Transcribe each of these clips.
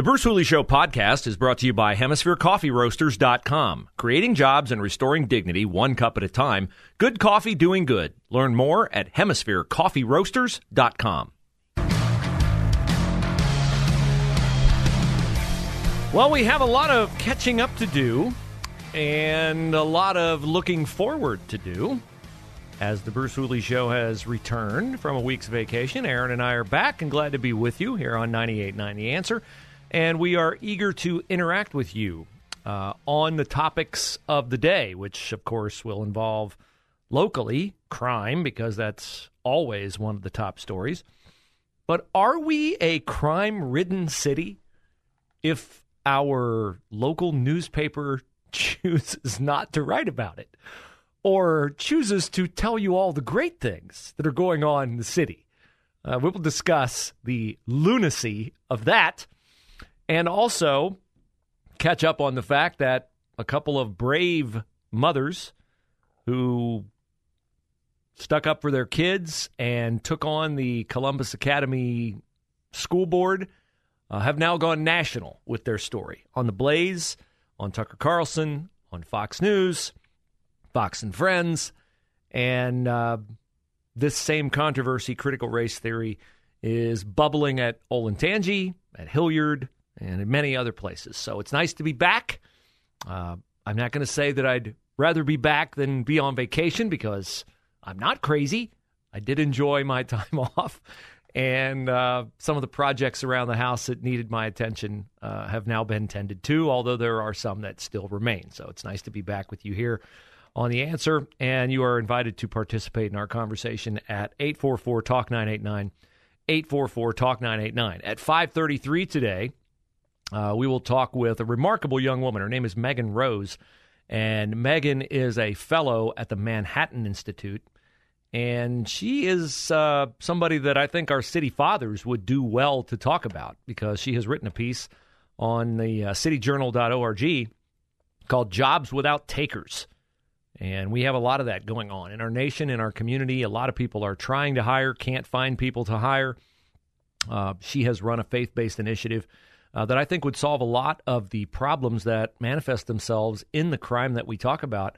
The Bruce Hooley Show podcast is brought to you by HemisphereCoffeeRoasters.com. Creating jobs and restoring dignity one cup at a time. Good coffee doing good. Learn more at HemisphereCoffeeRoasters.com. Well, we have a lot of catching up to do and a lot of looking forward to do. As the Bruce Hooley Show has returned from a week's vacation, Aaron and I are back and glad to be with you here on 98.9 The Answer. And we are eager to interact with you uh, on the topics of the day, which, of course, will involve locally crime, because that's always one of the top stories. But are we a crime ridden city if our local newspaper chooses not to write about it? or chooses to tell you all the great things that are going on in the city. Uh, we will discuss the lunacy of that and also catch up on the fact that a couple of brave mothers who stuck up for their kids and took on the Columbus Academy School Board uh, have now gone national with their story on the Blaze, on Tucker Carlson, on Fox News Fox and Friends. And uh, this same controversy, critical race theory, is bubbling at Olentangy, at Hilliard, and in many other places. So it's nice to be back. Uh, I'm not going to say that I'd rather be back than be on vacation because I'm not crazy. I did enjoy my time off. And uh, some of the projects around the house that needed my attention uh, have now been tended to, although there are some that still remain. So it's nice to be back with you here on the answer, and you are invited to participate in our conversation at 844 Talk 989. 844 Talk 989. At 533 today, uh, we will talk with a remarkable young woman. Her name is Megan Rose, and Megan is a fellow at the Manhattan Institute. And she is uh, somebody that I think our city fathers would do well to talk about because she has written a piece on the uh, cityjournal.org called Jobs Without Takers. And we have a lot of that going on in our nation, in our community. A lot of people are trying to hire, can't find people to hire. Uh, she has run a faith based initiative uh, that I think would solve a lot of the problems that manifest themselves in the crime that we talk about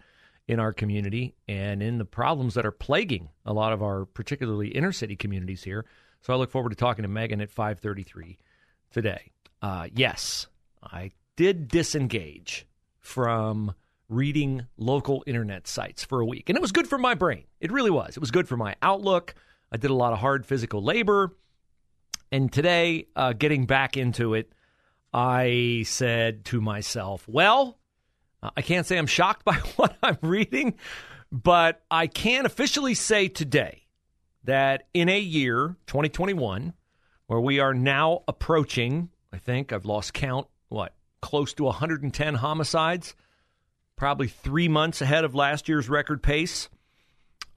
in our community and in the problems that are plaguing a lot of our particularly inner city communities here. So I look forward to talking to Megan at 5:33 today. Uh, yes, I did disengage from reading local internet sites for a week. And it was good for my brain. It really was. It was good for my outlook. I did a lot of hard physical labor. And today, uh, getting back into it, I said to myself, well, uh, I can't say I'm shocked by what I'm reading, but I can officially say today that in a year, 2021, where we are now approaching, I think I've lost count, what, close to 110 homicides probably three months ahead of last year's record pace.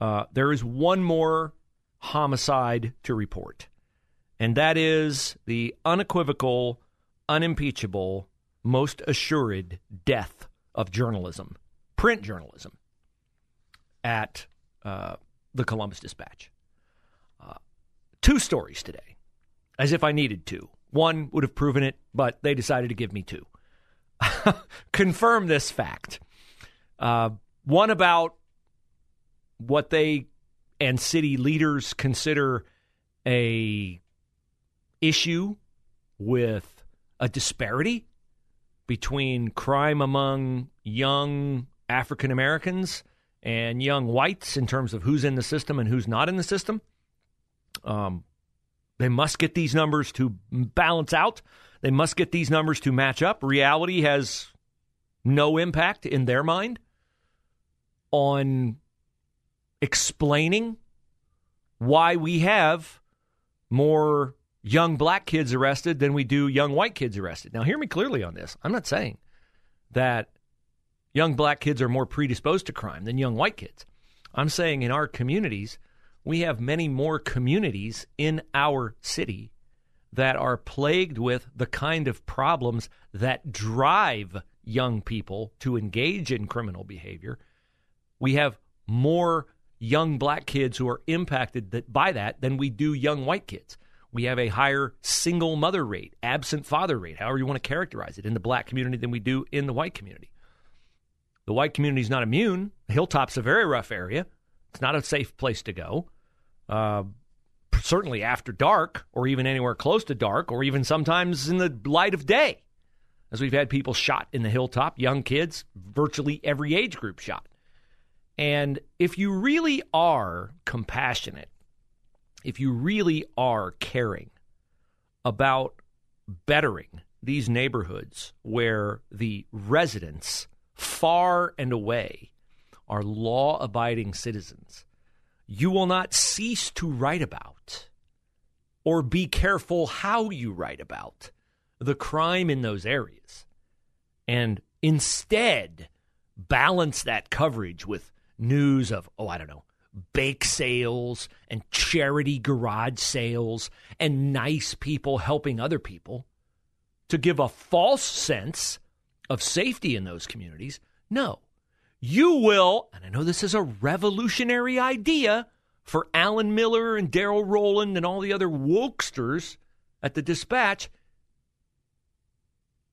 Uh, there is one more homicide to report, and that is the unequivocal, unimpeachable, most assured death of journalism, print journalism, at uh, the Columbus Dispatch. Uh, two stories today, as if I needed two. One would have proven it, but they decided to give me two. Confirm this fact. Uh, one about what they and city leaders consider a issue with a disparity between crime among young African Americans and young whites in terms of who's in the system and who's not in the system. Um, they must get these numbers to balance out. They must get these numbers to match up. Reality has no impact in their mind on explaining why we have more young black kids arrested than we do young white kids arrested. Now, hear me clearly on this. I'm not saying that young black kids are more predisposed to crime than young white kids. I'm saying in our communities, we have many more communities in our city that are plagued with the kind of problems that drive young people to engage in criminal behavior we have more young black kids who are impacted by that than we do young white kids. We have a higher single mother rate, absent father rate, however you want to characterize it, in the black community than we do in the white community. The white community is not immune. Hilltop's a very rough area. It's not a safe place to go. Uh, certainly after dark, or even anywhere close to dark, or even sometimes in the light of day, as we've had people shot in the hilltop, young kids, virtually every age group shot. And if you really are compassionate, if you really are caring about bettering these neighborhoods where the residents far and away are law abiding citizens, you will not cease to write about or be careful how you write about the crime in those areas. And instead, balance that coverage with news of, oh, I don't know, bake sales and charity garage sales and nice people helping other people to give a false sense of safety in those communities. No. You will, and I know this is a revolutionary idea for Alan Miller and Darrel Rowland and all the other wokesters at the dispatch.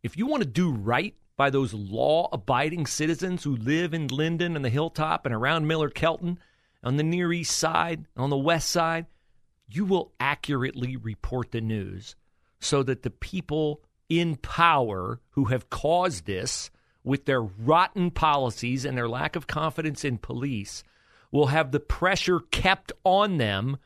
If you want to do right by those law abiding citizens who live in Linden and the Hilltop and around Miller Kelton, on the Near East Side, on the West Side, you will accurately report the news so that the people in power who have caused this with their rotten policies and their lack of confidence in police will have the pressure kept on them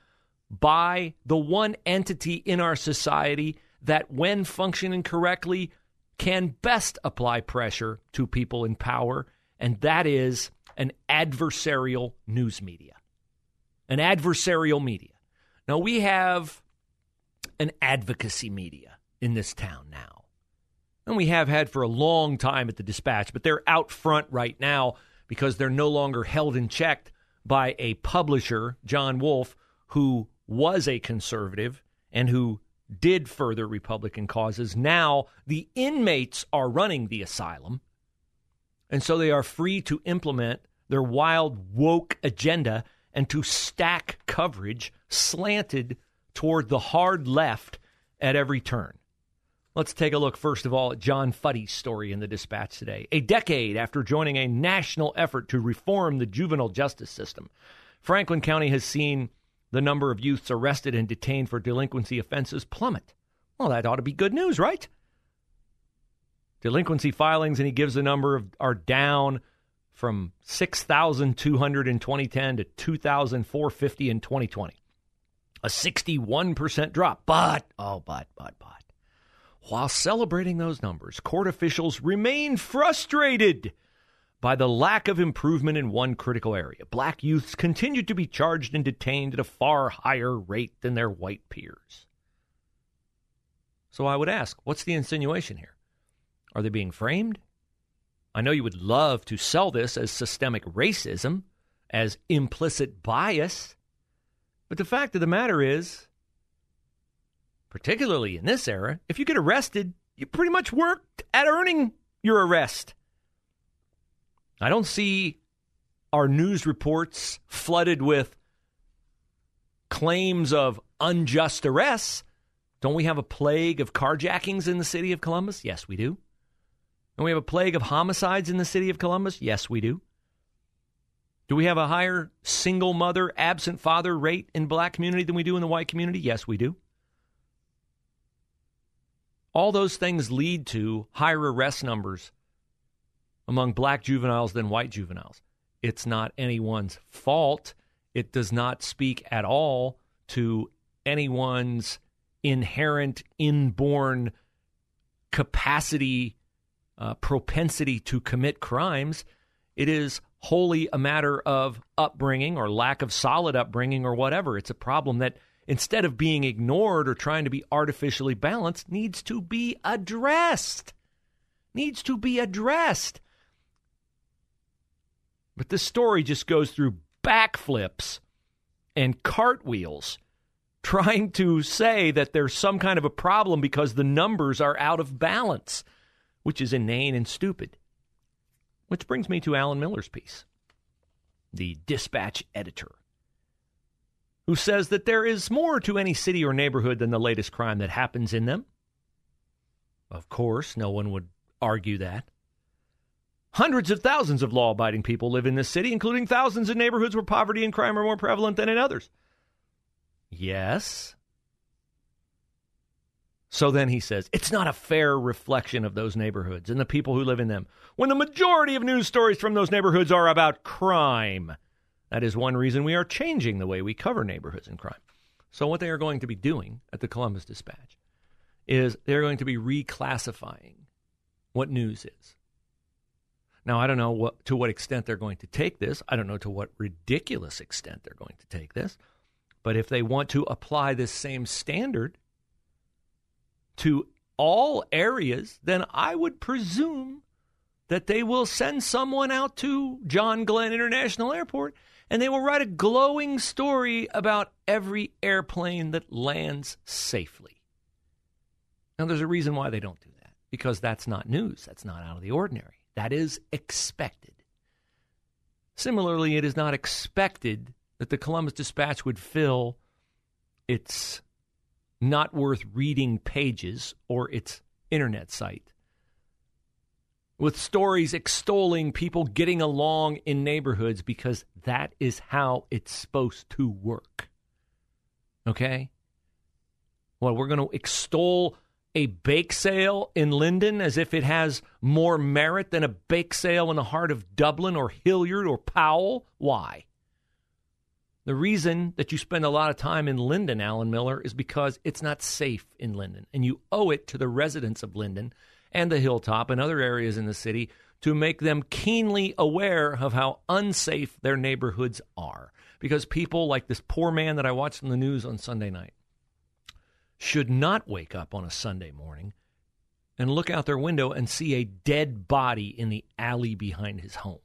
by the one entity in our society that, when functioning correctly, can best apply pressure to people in power, and that is an adversarial news media. An adversarial media. Now, we have an advocacy media in this town now. And we have had for a long time at the dispatch, but they're out front right now because they're no longer held in check by a publisher, John Wolfe, who was a conservative and who did further Republican causes. Now the inmates are running the asylum, and so they are free to implement their wild woke agenda and to stack coverage slanted toward the hard left at every turn. Let's take a look, first of all, at John Futty's story in the dispatch today. A decade after joining a national effort to reform the juvenile justice system, Franklin County has seen the number of youths arrested and detained for delinquency offenses plummet. Well, that ought to be good news, right? Delinquency filings, and he gives the number of are down from 6,200 in 2010 to 2,450 in 2020. A 61% drop. But, oh, but, but, but. While celebrating those numbers, court officials remain frustrated by the lack of improvement in one critical area. Black youths continue to be charged and detained at a far higher rate than their white peers. So I would ask, what's the insinuation here? Are they being framed? I know you would love to sell this as systemic racism, as implicit bias, but the fact of the matter is, particularly in this era, if you get arrested, you pretty much worked at earning your arrest. I don't see our news reports flooded with claims of unjust arrests. Don't we have a plague of carjackings in the city of Columbus? Yes, we do. And we have a plague of homicides in the city of Columbus? Yes, we do. Do we have a higher single mother, absent father rate in black community than we do in the white community? Yes, we do. All those things lead to higher arrest numbers among black juveniles than white juveniles. It's not anyone's fault. It does not speak at all to anyone's inherent, inborn capacity, uh, propensity to commit crimes. It is wholly a matter of upbringing or lack of solid upbringing or whatever. It's a problem that instead of being ignored or trying to be artificially balanced, needs to be addressed. Needs to be addressed. But this story just goes through backflips and cartwheels trying to say that there's some kind of a problem because the numbers are out of balance, which is inane and stupid. Which brings me to Alan Miller's piece, the dispatch editor, who says that there is more to any city or neighborhood than the latest crime that happens in them. Of course, no one would argue that. Hundreds of thousands of law abiding people live in this city, including thousands in neighborhoods where poverty and crime are more prevalent than in others. Yes. So then he says, it's not a fair reflection of those neighborhoods and the people who live in them when the majority of news stories from those neighborhoods are about crime. That is one reason we are changing the way we cover neighborhoods and crime. So, what they are going to be doing at the Columbus Dispatch is they're going to be reclassifying what news is. Now, I don't know what, to what extent they're going to take this. I don't know to what ridiculous extent they're going to take this. But if they want to apply this same standard to all areas, then I would presume that they will send someone out to John Glenn International Airport and they will write a glowing story about every airplane that lands safely. Now, there's a reason why they don't do that because that's not news. That's not out of the ordinary. That is expected. Similarly, it is not expected that the Columbus Dispatch would fill its not worth reading pages or its internet site with stories extolling people getting along in neighborhoods because that is how it's supposed to work. Okay? Well, we're going to extol a bake sale in Linden as if it has more merit than a bake sale in the heart of Dublin or Hilliard or Powell. Why? The reason that you spend a lot of time in Linden, Alan Miller, is because it's not safe in Linden. And you owe it to the residents of Linden and the Hilltop and other areas in the city to make them keenly aware of how unsafe their neighborhoods are. Because people like this poor man that I watched on the news on Sunday night should not wake up on a Sunday morning and look out their window and see a dead body in the alley behind his home.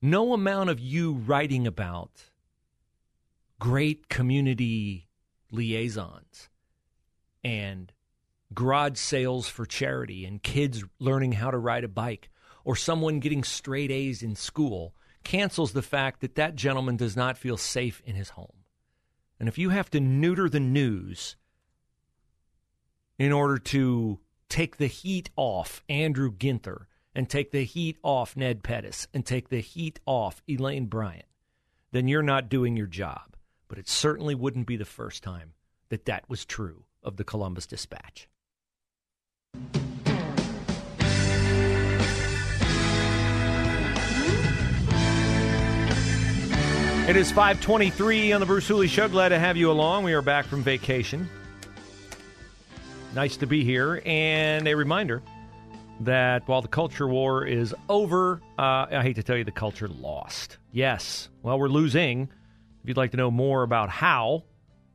No amount of you writing about great community liaisons and garage sales for charity and kids learning how to ride a bike or someone getting straight A's in school cancels the fact that that gentleman does not feel safe in his home. And if you have to neuter the news in order to take the heat off Andrew Ginther and take the heat off Ned Pettus and take the heat off Elaine Bryant, then you're not doing your job. But it certainly wouldn't be the first time that that was true of the Columbus Dispatch. It is 523 on the Bruce Hooley Show. Glad to have you along. We are back from vacation. Nice to be here. And a reminder that while the culture war is over, uh, I hate to tell you, the culture lost. Yes. Well, we're losing. If you'd like to know more about how,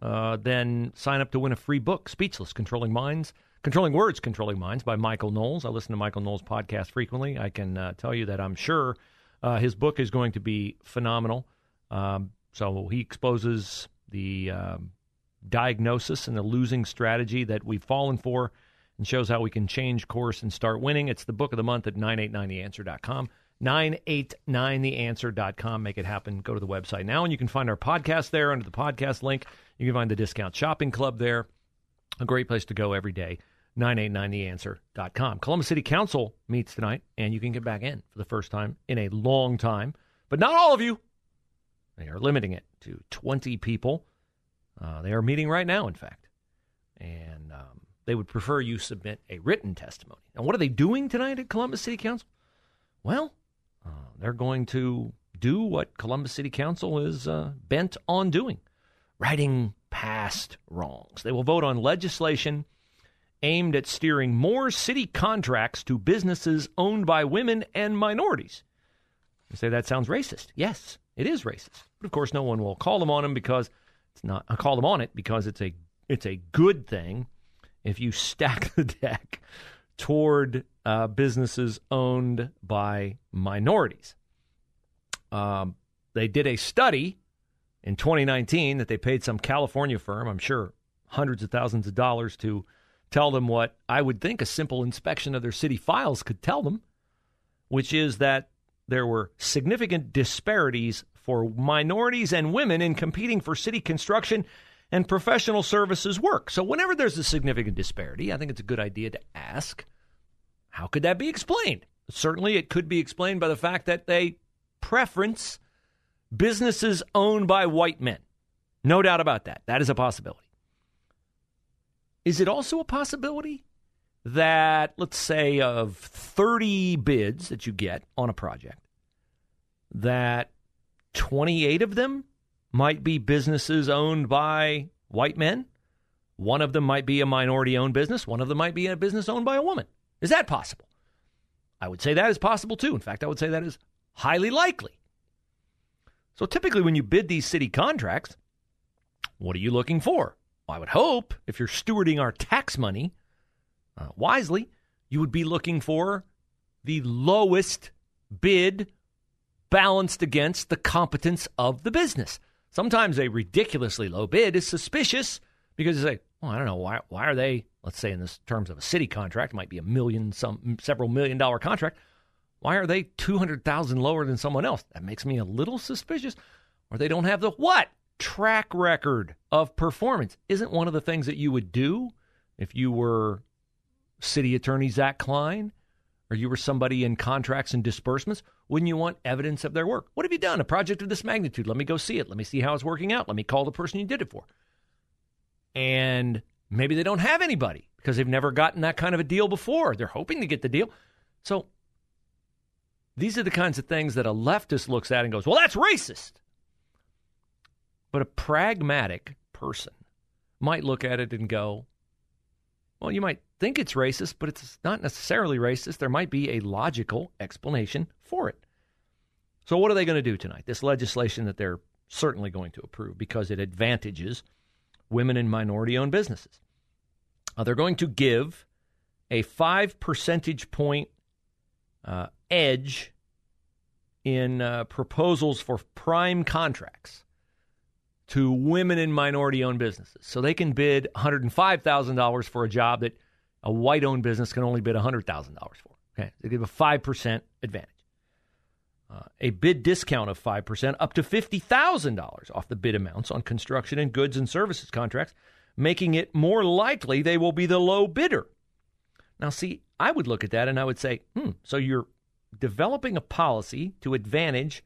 uh, then sign up to win a free book, Speechless Controlling Minds Controlling Words, Controlling Minds by Michael Knowles. I listen to Michael Knowles' podcast frequently. I can uh, tell you that I'm sure uh, his book is going to be phenomenal. Um, so he exposes the um, diagnosis and the losing strategy that we've fallen for and shows how we can change course and start winning. It's the book of the month at 989theanswer.com. 989theanswer.com. Make it happen. Go to the website now, and you can find our podcast there under the podcast link. You can find the discount shopping club there. A great place to go every day. 989theanswer.com. Columbus City Council meets tonight, and you can get back in for the first time in a long time. But not all of you. They are limiting it to 20 people. Uh, they are meeting right now, in fact. And um, they would prefer you submit a written testimony. Now, what are they doing tonight at Columbus City Council? Well, uh, they're going to do what Columbus City Council is uh, bent on doing righting past wrongs. They will vote on legislation aimed at steering more city contracts to businesses owned by women and minorities. You say that sounds racist. Yes, it is racist. But of course, no one will call them on them because it's not. I call them on it because it's a it's a good thing if you stack the deck toward uh, businesses owned by minorities. Um, they did a study in 2019 that they paid some California firm, I'm sure hundreds of thousands of dollars, to tell them what I would think a simple inspection of their city files could tell them, which is that there were significant disparities for minorities and women in competing for city construction and professional services work. So, whenever there's a significant disparity, I think it's a good idea to ask how could that be explained? Certainly, it could be explained by the fact that they preference businesses owned by white men. No doubt about that. That is a possibility. Is it also a possibility that, let's say, of 30 bids that you get on a project, that 28 of them might be businesses owned by white men? One of them might be a minority owned business, one of them might be a business owned by a woman. Is that possible? I would say that is possible too. In fact, I would say that is highly likely. So typically, when you bid these city contracts, what are you looking for? Well, I would hope if you're stewarding our tax money uh, wisely, you would be looking for the lowest bid balanced against the competence of the business. Sometimes a ridiculously low bid is suspicious because you say, well, I don't know, why, why are they, let's say in this terms of a city contract, might be a million, some several million dollar contract. Why are they 200,000 lower than someone else? That makes me a little suspicious. Or they don't have the what? Track record of performance. Isn't one of the things that you would do if you were city attorney Zach Klein or you were somebody in contracts and disbursements? Wouldn't you want evidence of their work? What have you done? A project of this magnitude. Let me go see it. Let me see how it's working out. Let me call the person you did it for. And maybe they don't have anybody because they've never gotten that kind of a deal before. They're hoping to get the deal. So these are the kinds of things that a leftist looks at and goes, well, that's racist. But a pragmatic person might look at it and go, well, you might think it's racist, but it's not necessarily racist. There might be a logical explanation for it. So, what are they going to do tonight? This legislation that they're certainly going to approve because it advantages women and minority owned businesses. Uh, they're going to give a five percentage point uh, edge in uh, proposals for prime contracts to women and minority owned businesses. So they can bid $105,000 for a job that a white owned business can only bid $100,000 for. Okay. They give a 5% advantage. A bid discount of 5% up to $50,000 off the bid amounts on construction and goods and services contracts, making it more likely they will be the low bidder. Now, see, I would look at that and I would say, hmm, so you're developing a policy to advantage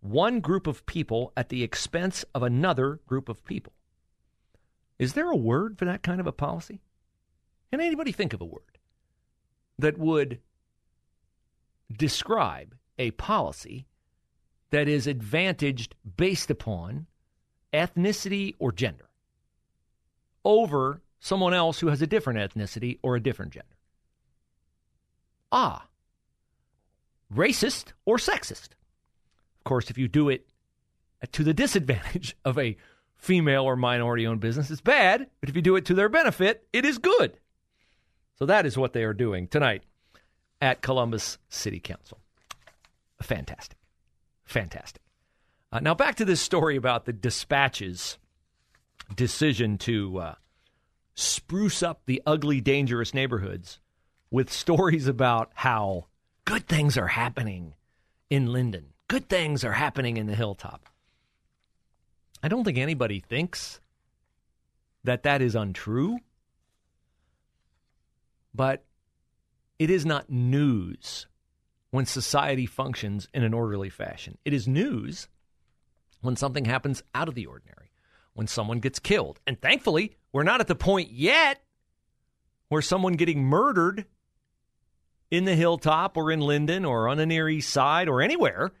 one group of people at the expense of another group of people. Is there a word for that kind of a policy? Can anybody think of a word that would describe a policy that is advantaged based upon ethnicity or gender over someone else who has a different ethnicity or a different gender? Ah, racist or sexist. Of course, if you do it to the disadvantage of a female or minority owned business, it's bad. But if you do it to their benefit, it is good. So that is what they are doing tonight at Columbus City Council. Fantastic. Fantastic. Uh, now, back to this story about the dispatch's decision to uh, spruce up the ugly, dangerous neighborhoods with stories about how good things are happening in Linden. Good things are happening in the hilltop. I don't think anybody thinks that that is untrue, but it is not news when society functions in an orderly fashion. It is news when something happens out of the ordinary, when someone gets killed. And thankfully, we're not at the point yet where someone getting murdered in the hilltop or in Linden or on the Near East Side or anywhere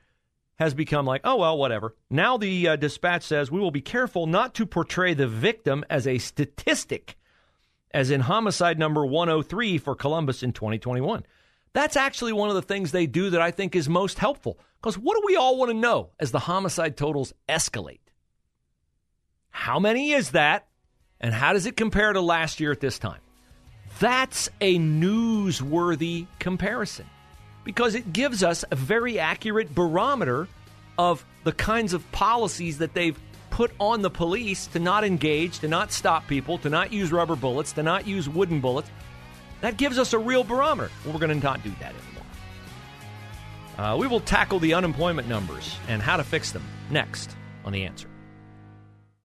has become like, oh, well, whatever. Now the uh, dispatch says we will be careful not to portray the victim as a statistic, as in homicide number 103 for Columbus in 2021. That's actually one of the things they do that I think is most helpful. Because what do we all want to know as the homicide totals escalate? How many is that? And how does it compare to last year at this time? That's a newsworthy comparison because it gives us a very accurate barometer of the kinds of policies that they've put on the police to not engage, to not stop people, to not use rubber bullets, to not use wooden bullets. That gives us a real barometer. Well, we're going to not do that anymore. Uh, we will tackle the unemployment numbers and how to fix them next on The Answer.